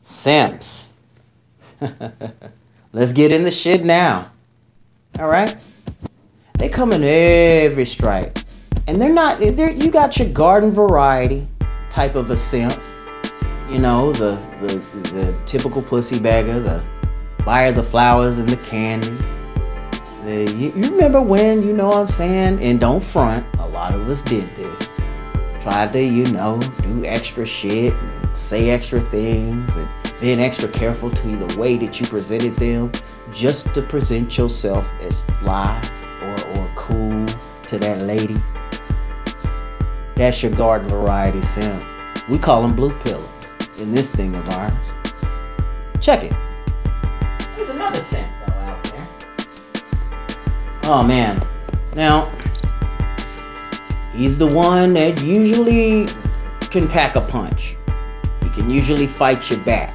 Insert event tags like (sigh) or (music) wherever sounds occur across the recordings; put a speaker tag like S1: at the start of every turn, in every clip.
S1: Simps. (laughs) Let's get in the shit now. All right? They come in every stripe. And they're not, they're, you got your garden variety type of a simp. You know, the, the, the typical pussy bagger, the buyer the flowers and the candy. The, you, you remember when, you know what I'm saying? And don't front, a lot of us did this. Tried to, you know, do extra shit say extra things and being extra careful to the way that you presented them just to present yourself as fly or, or cool to that lady. That's your garden variety simp. We call them blue pillows in this thing of ours. Check it. There's another simp though out there. Oh man. Now, he's the one that usually can pack a punch. Can usually fight your back.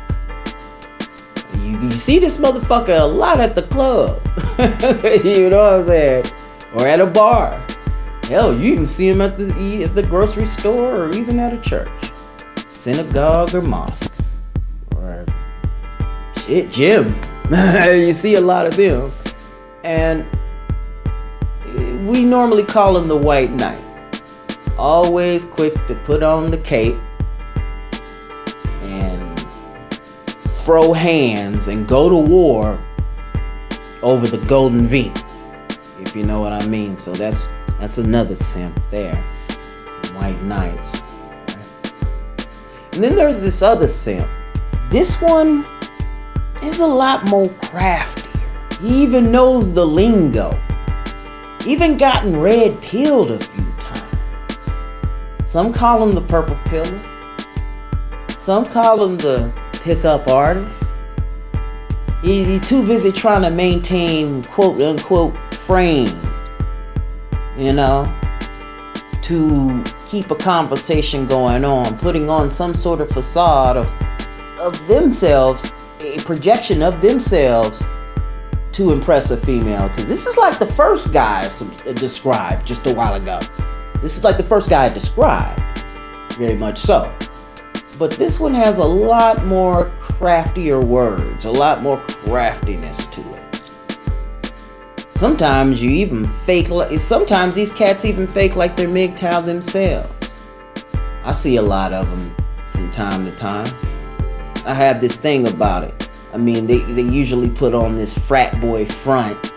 S1: You, you see this motherfucker a lot at the club. (laughs) you know what I'm saying? Or at a bar. Hell, you even see him at the at the grocery store or even at a church, synagogue or mosque, or shit gym. (laughs) you see a lot of them, and we normally call him the White Knight. Always quick to put on the cape throw hands and go to war over the Golden V, if you know what I mean. So that's that's another simp there. White Knights. And then there's this other simp. This one is a lot more craftier. He even knows the lingo. Even gotten red pilled a few times. Some call him the purple pillar. Some call him the pickup artist. He, he's too busy trying to maintain quote unquote frame you know, to keep a conversation going on, putting on some sort of facade of of themselves, a projection of themselves to impress a female. Because this is like the first guy I uh, described just a while ago. This is like the first guy I described, very much so. But this one has a lot more craftier words, a lot more craftiness to it. Sometimes you even fake. Sometimes these cats even fake like they're MGTOW themselves. I see a lot of them from time to time. I have this thing about it. I mean, they, they usually put on this frat boy front.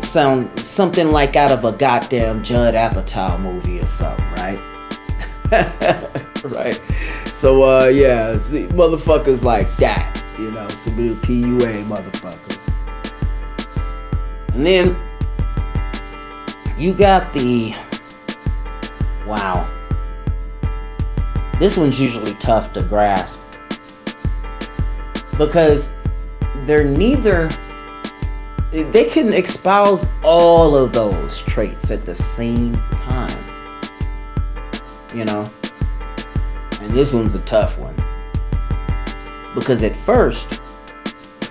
S1: Sound something like out of a goddamn Judd Apatow movie or something, right? (laughs) right. So uh yeah, see, motherfuckers like that, you know, some little PUA motherfuckers. And then you got the wow. This one's usually tough to grasp because they're neither they can espouse all of those traits at the same time. You know? This one's a tough one. Because at first,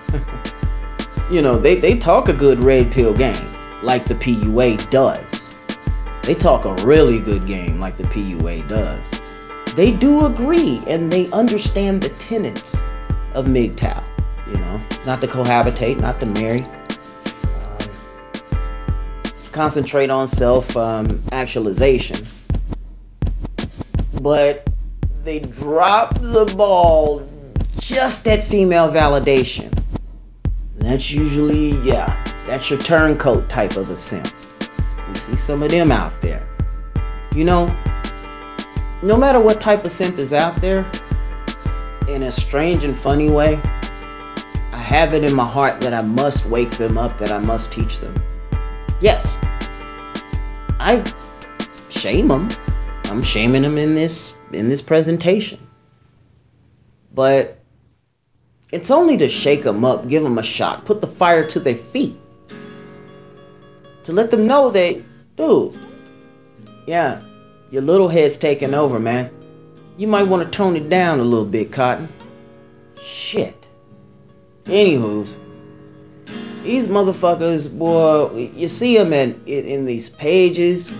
S1: (laughs) you know, they, they talk a good red pill game like the PUA does. They talk a really good game like the PUA does. They do agree and they understand the tenets of MGTOW. You know, not to cohabitate, not to marry, to concentrate on self um, actualization. But they drop the ball just at female validation that's usually, yeah, that's your turncoat type of a simp. We see some of them out there. You know, no matter what type of simp is out there, in a strange and funny way, I have it in my heart that I must wake them up, that I must teach them. Yes, I shame them. I'm shaming them in this in this presentation. But it's only to shake them up, give them a shock, put the fire to their feet. To let them know that, dude, yeah, your little head's taking over, man. You might want to tone it down a little bit, Cotton. Shit. Anywho's, these motherfuckers, boy, you see them in, in, in these pages.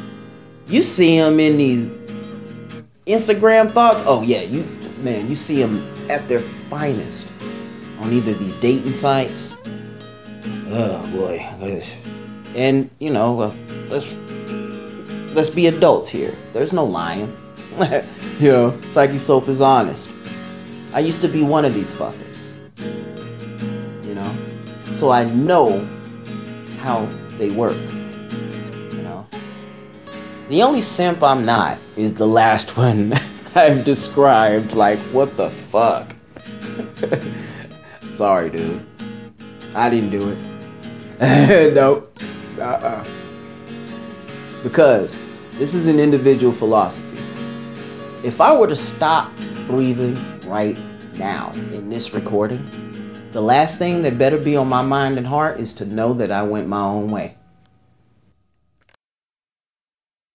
S1: You see them in these Instagram thoughts. Oh, yeah, you, man, you see them at their finest on either these dating sites. Oh boy. And you know, uh, let's let's be adults here. There's no lying. (laughs) you know, Psyche Soap is honest. I used to be one of these fuckers. You know? So I know how they work. The only simp I'm not is the last one (laughs) I've described. Like, what the fuck? (laughs) Sorry, dude. I didn't do it. (laughs) nope. Uh-uh. Because this is an individual philosophy. If I were to stop breathing right now in this recording, the last thing that better be on my mind and heart is to know that I went my own way.